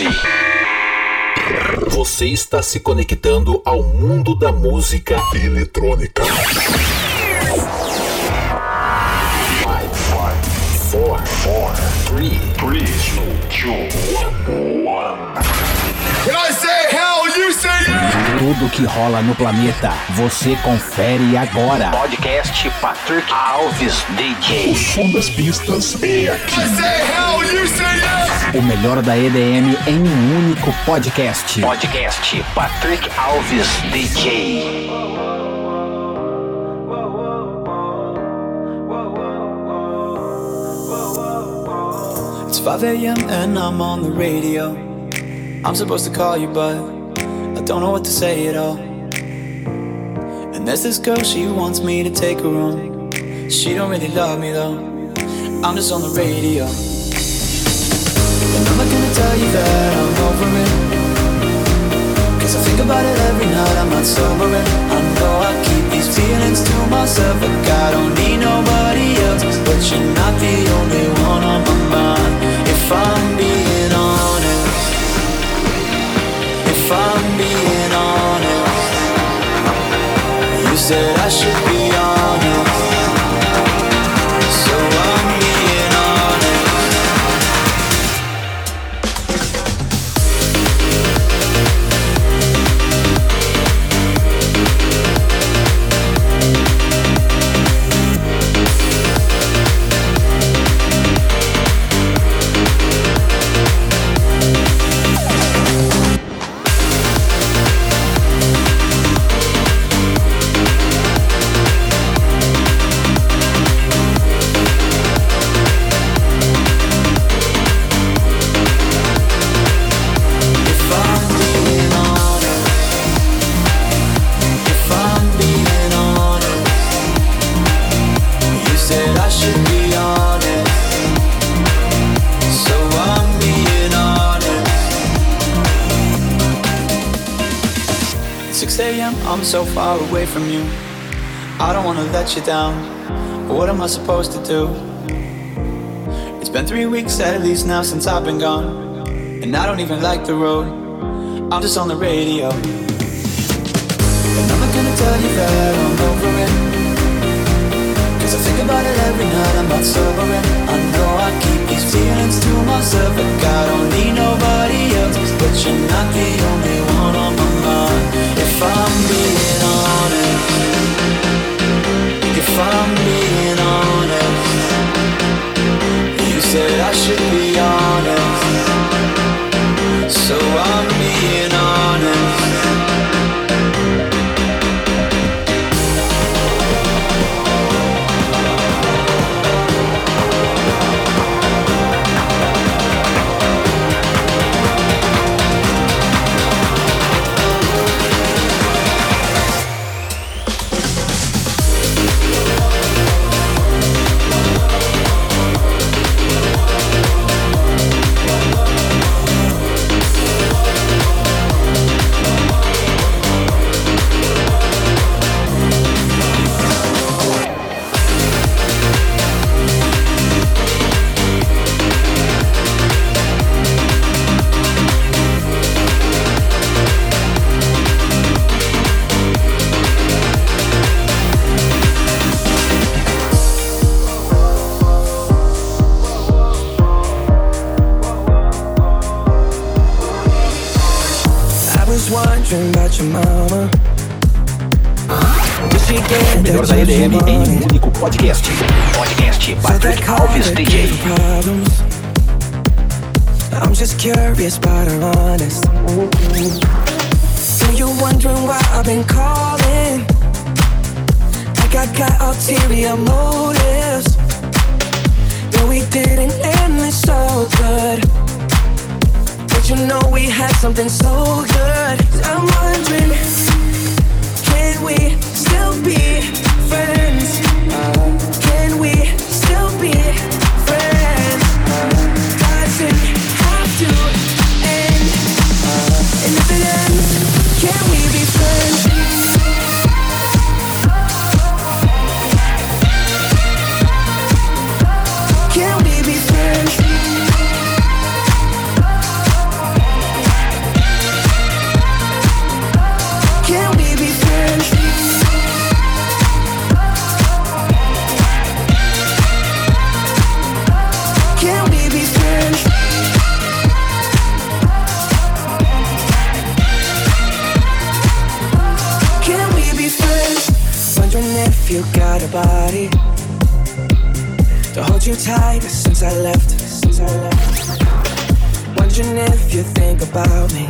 Preparem-se. Você está se conectando ao mundo da música eletrônica. 5, 4, 3, 3, 2, 1. When I say hell, you say yeah! Tudo que rola no planeta, você confere agora. Podcast Patrick Alves DJ. O som das pistas é aqui. I say hell, you say yes! O melhor da EDM em um único podcast. Podcast Patrick Alves DJ. It's 5 a.m. and I'm on the radio. I'm supposed to call you, but I don't know what to say at all. And there's this girl, she wants me to take her home. She don't really love me though. I'm just on the radio. I'm gonna tell you that I'm over it. Cause I think about it every night, I'm not sober. And I know I keep these feelings to myself. But I don't need nobody else. But you're not the only one on my mind. If I'm being honest. If I'm being honest. You said I should be honest. Away from you. I don't wanna let you down. But what am I supposed to do? It's been three weeks at least now since I've been gone. And I don't even like the road. I'm just on the radio. And I'm not gonna tell you that I'm over it. Cause I think about it every night, I'm not sober. And I know I keep these feelings to myself. Like I don't need nobody else. But you're not the only one on my should be honest. So I'm you got a body to hold you tight since I left. Since I left. Wondering if you think about me.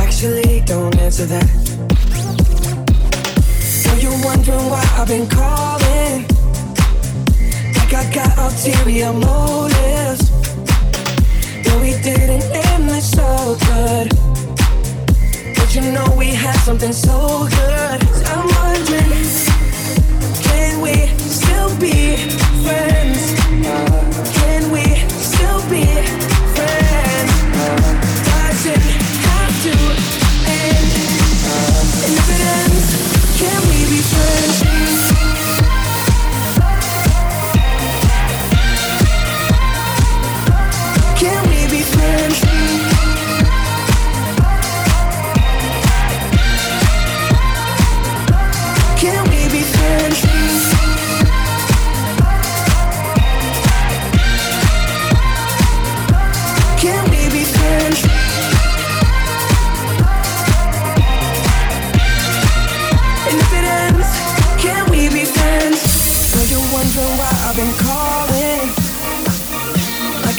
Actually, don't answer that. So you're wondering why I've been calling. Like I got ulterior motives. Though we didn't end this so good. You know we had something so good. I'm wondering, can we still be friends? Can we still be friends? Does it have to end? And if it ends, can we be friends?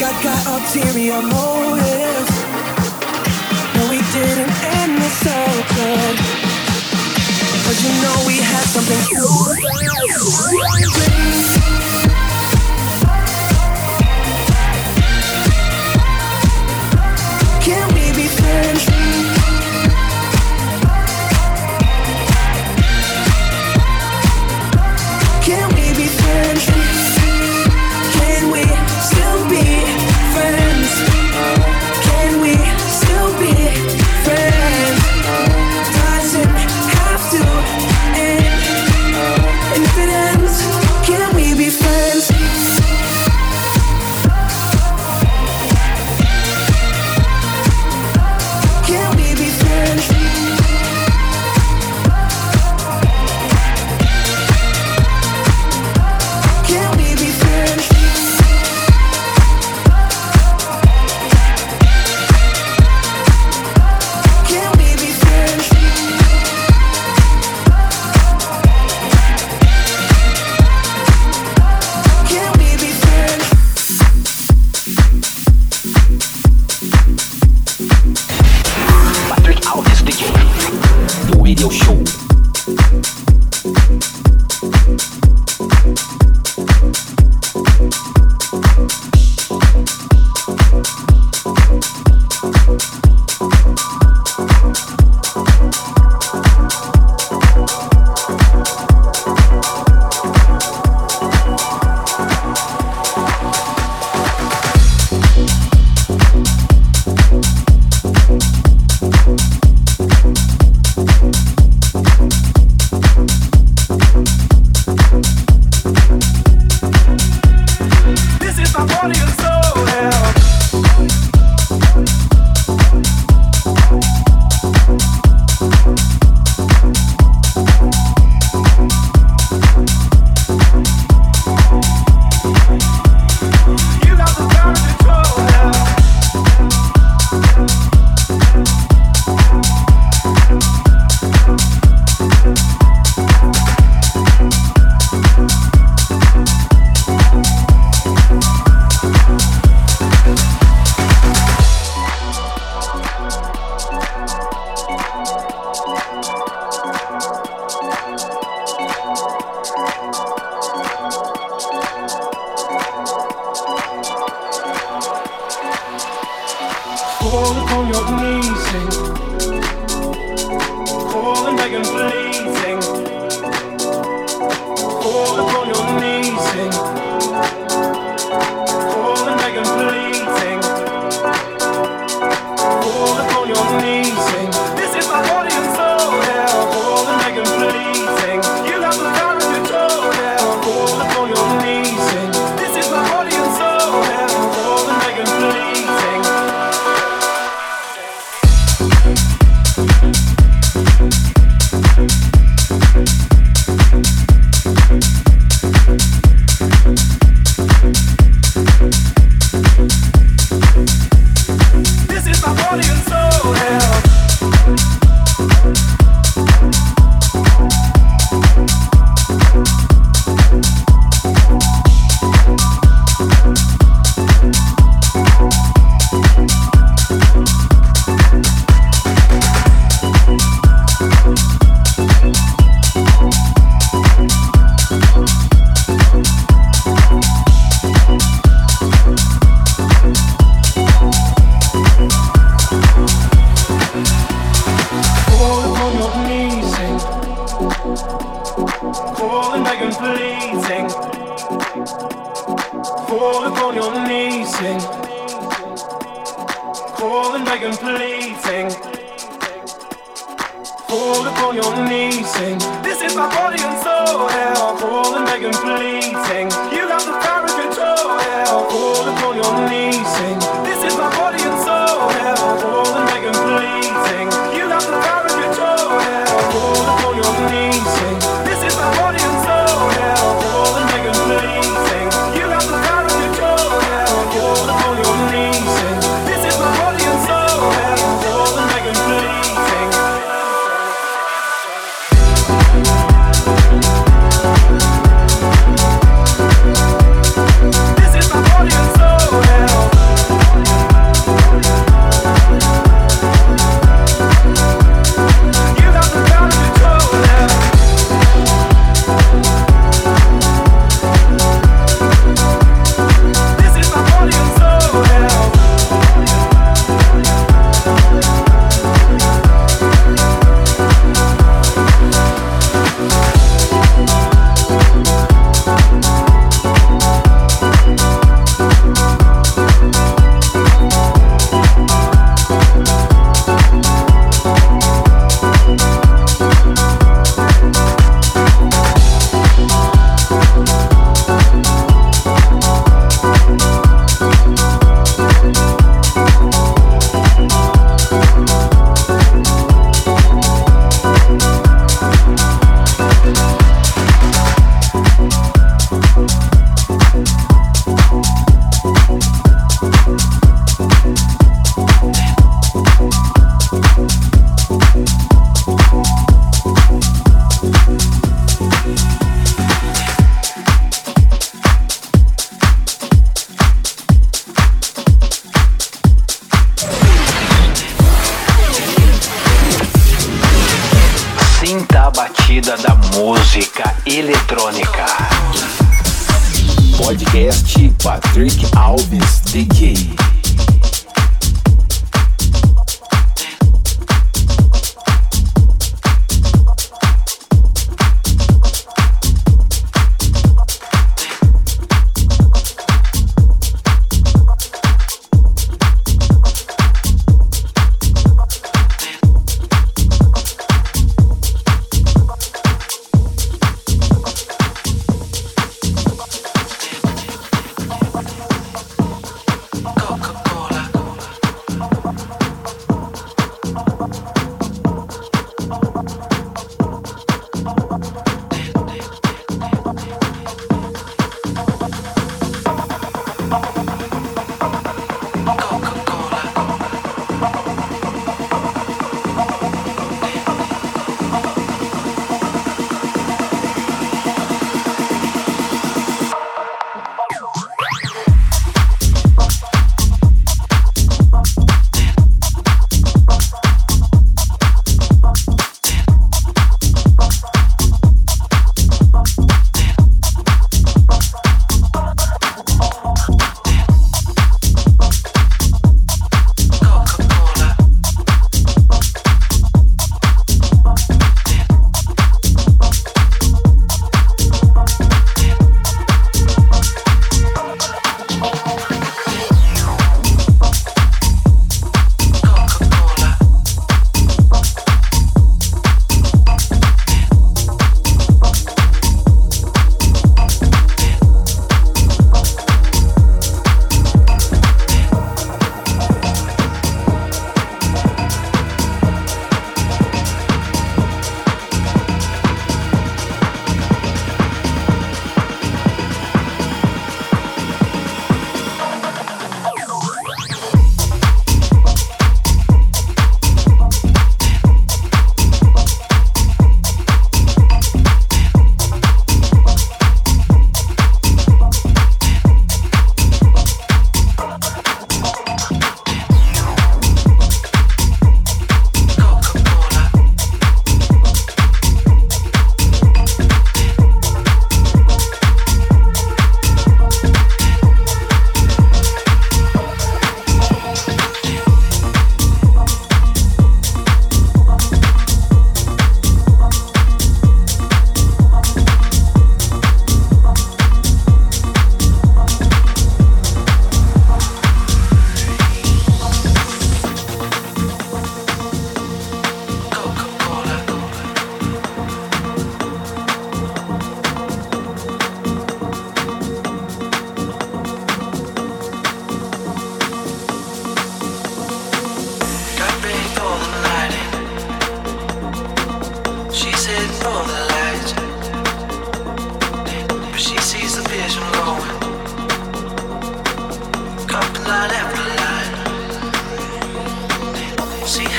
I got ulterior motives. No, we didn't end this so good. But you know we had something Can we be friends? Falling back and bleeding. Falling your knees. Sing. And Fall upon your knees. Sing. This is my body and soul. Yeah. You got the power control. Yeah. Falling upon your knees. Sing.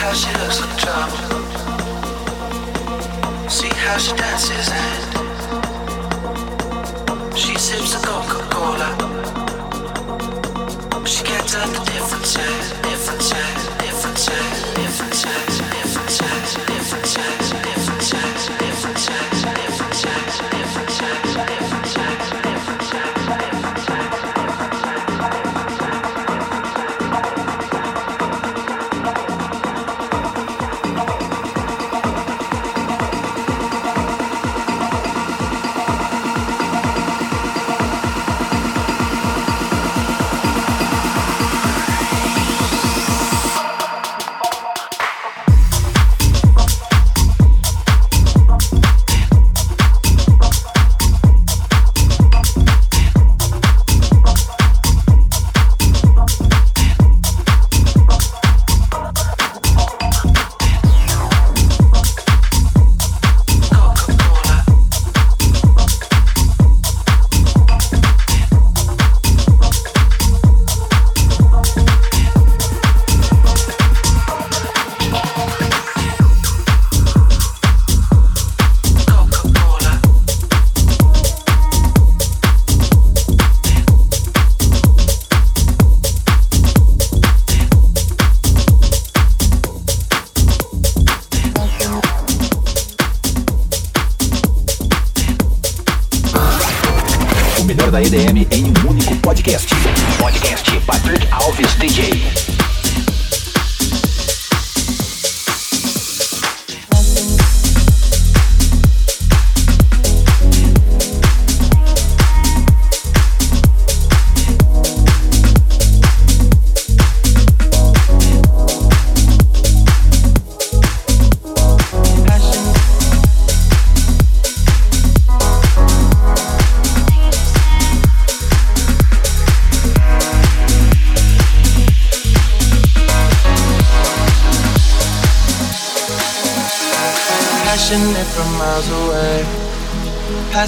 How she looks in trouble. See how she dances and she sips a Coca-Cola. She gets up the differences, differences, differences,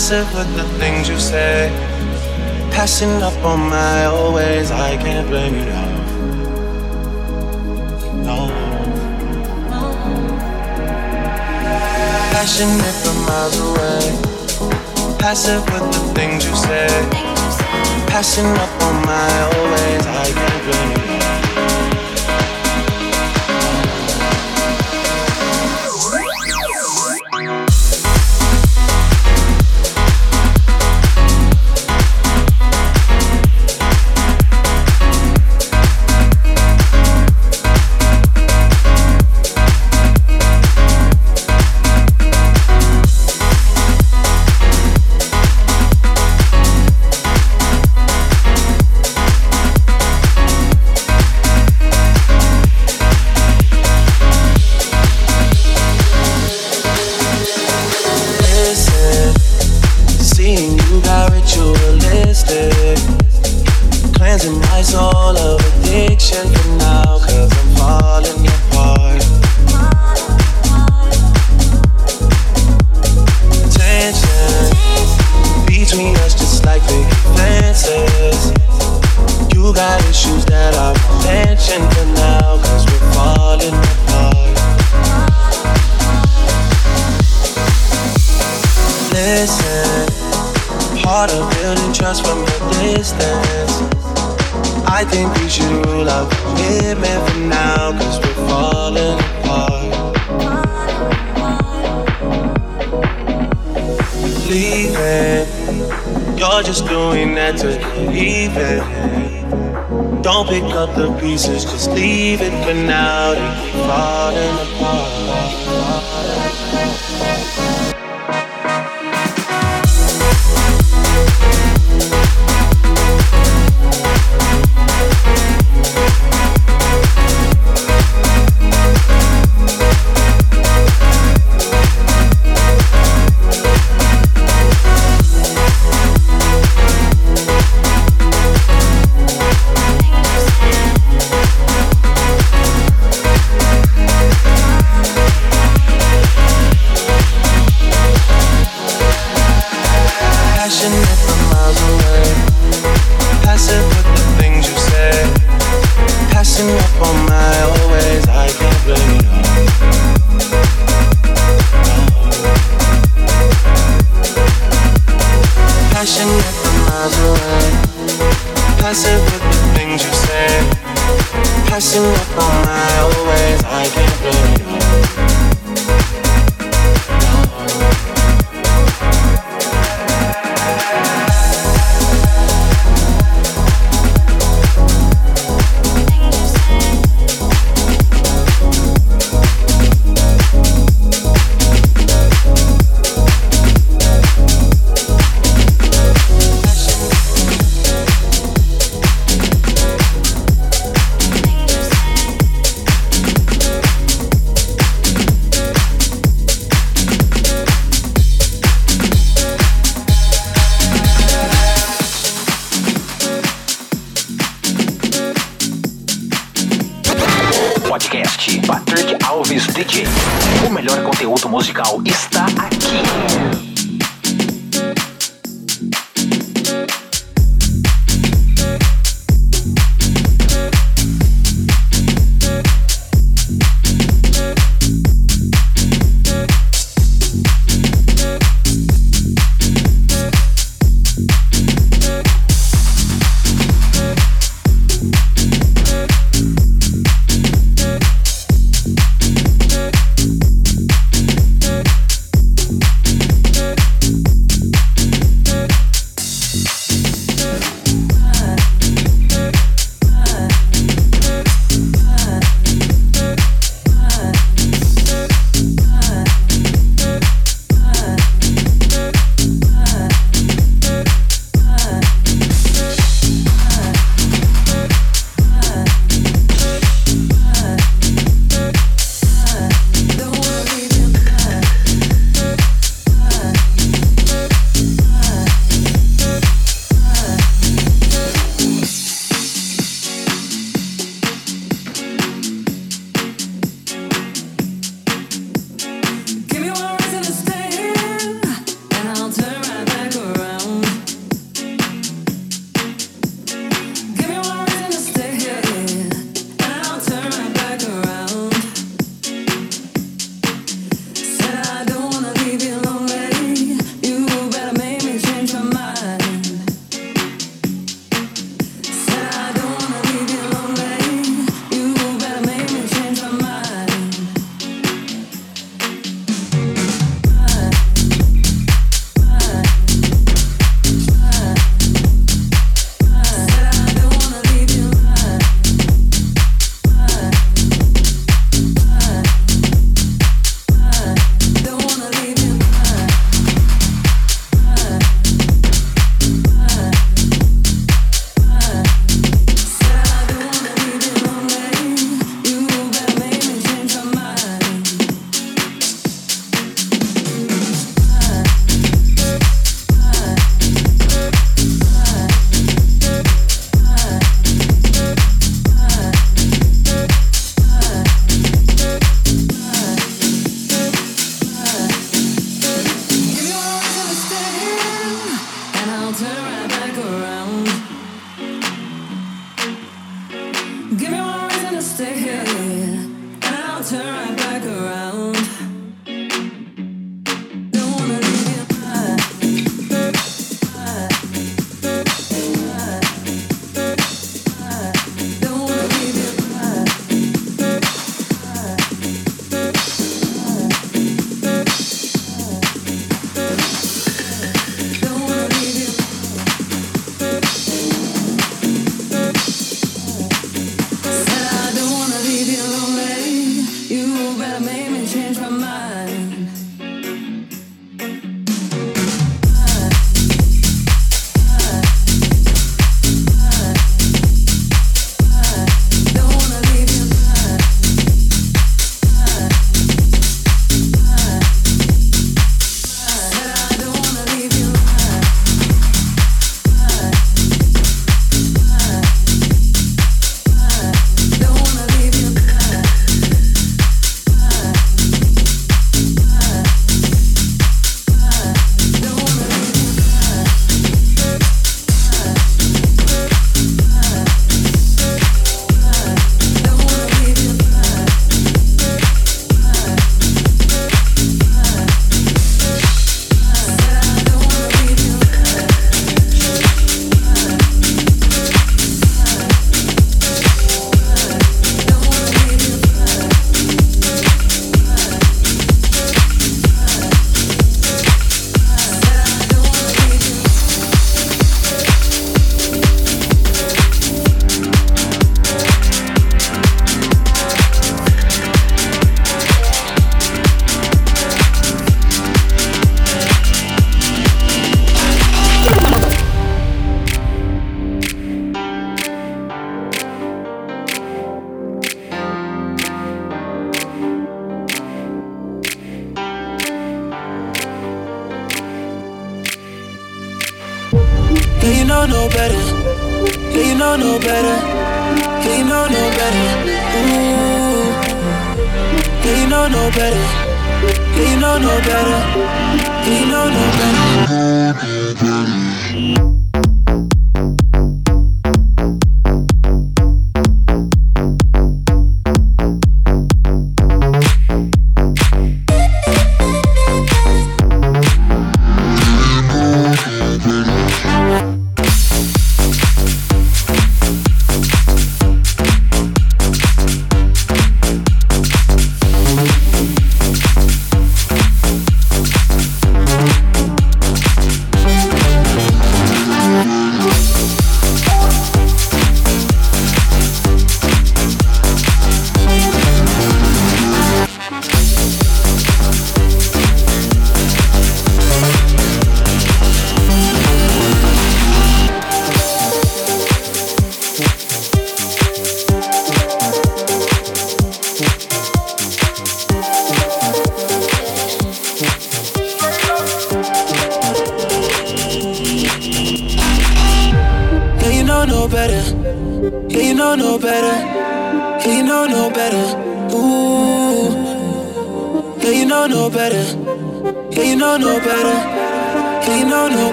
Passive with the things you say. Passing up on my always, I can't blame you now. No. Passionate from miles away. Passive with the things you say. Passing up on my always, I can't blame you got issues that I won't for now, cause we're falling apart. Listen, of building trust from a distance. I think we should rule out commitment for now, cause we're falling apart. Leaving, you're just doing that to get even. Don't pick up the pieces, just leave it for now. They keep falling apart.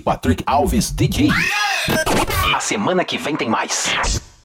Patrick Alves DJ. A semana que vem tem mais.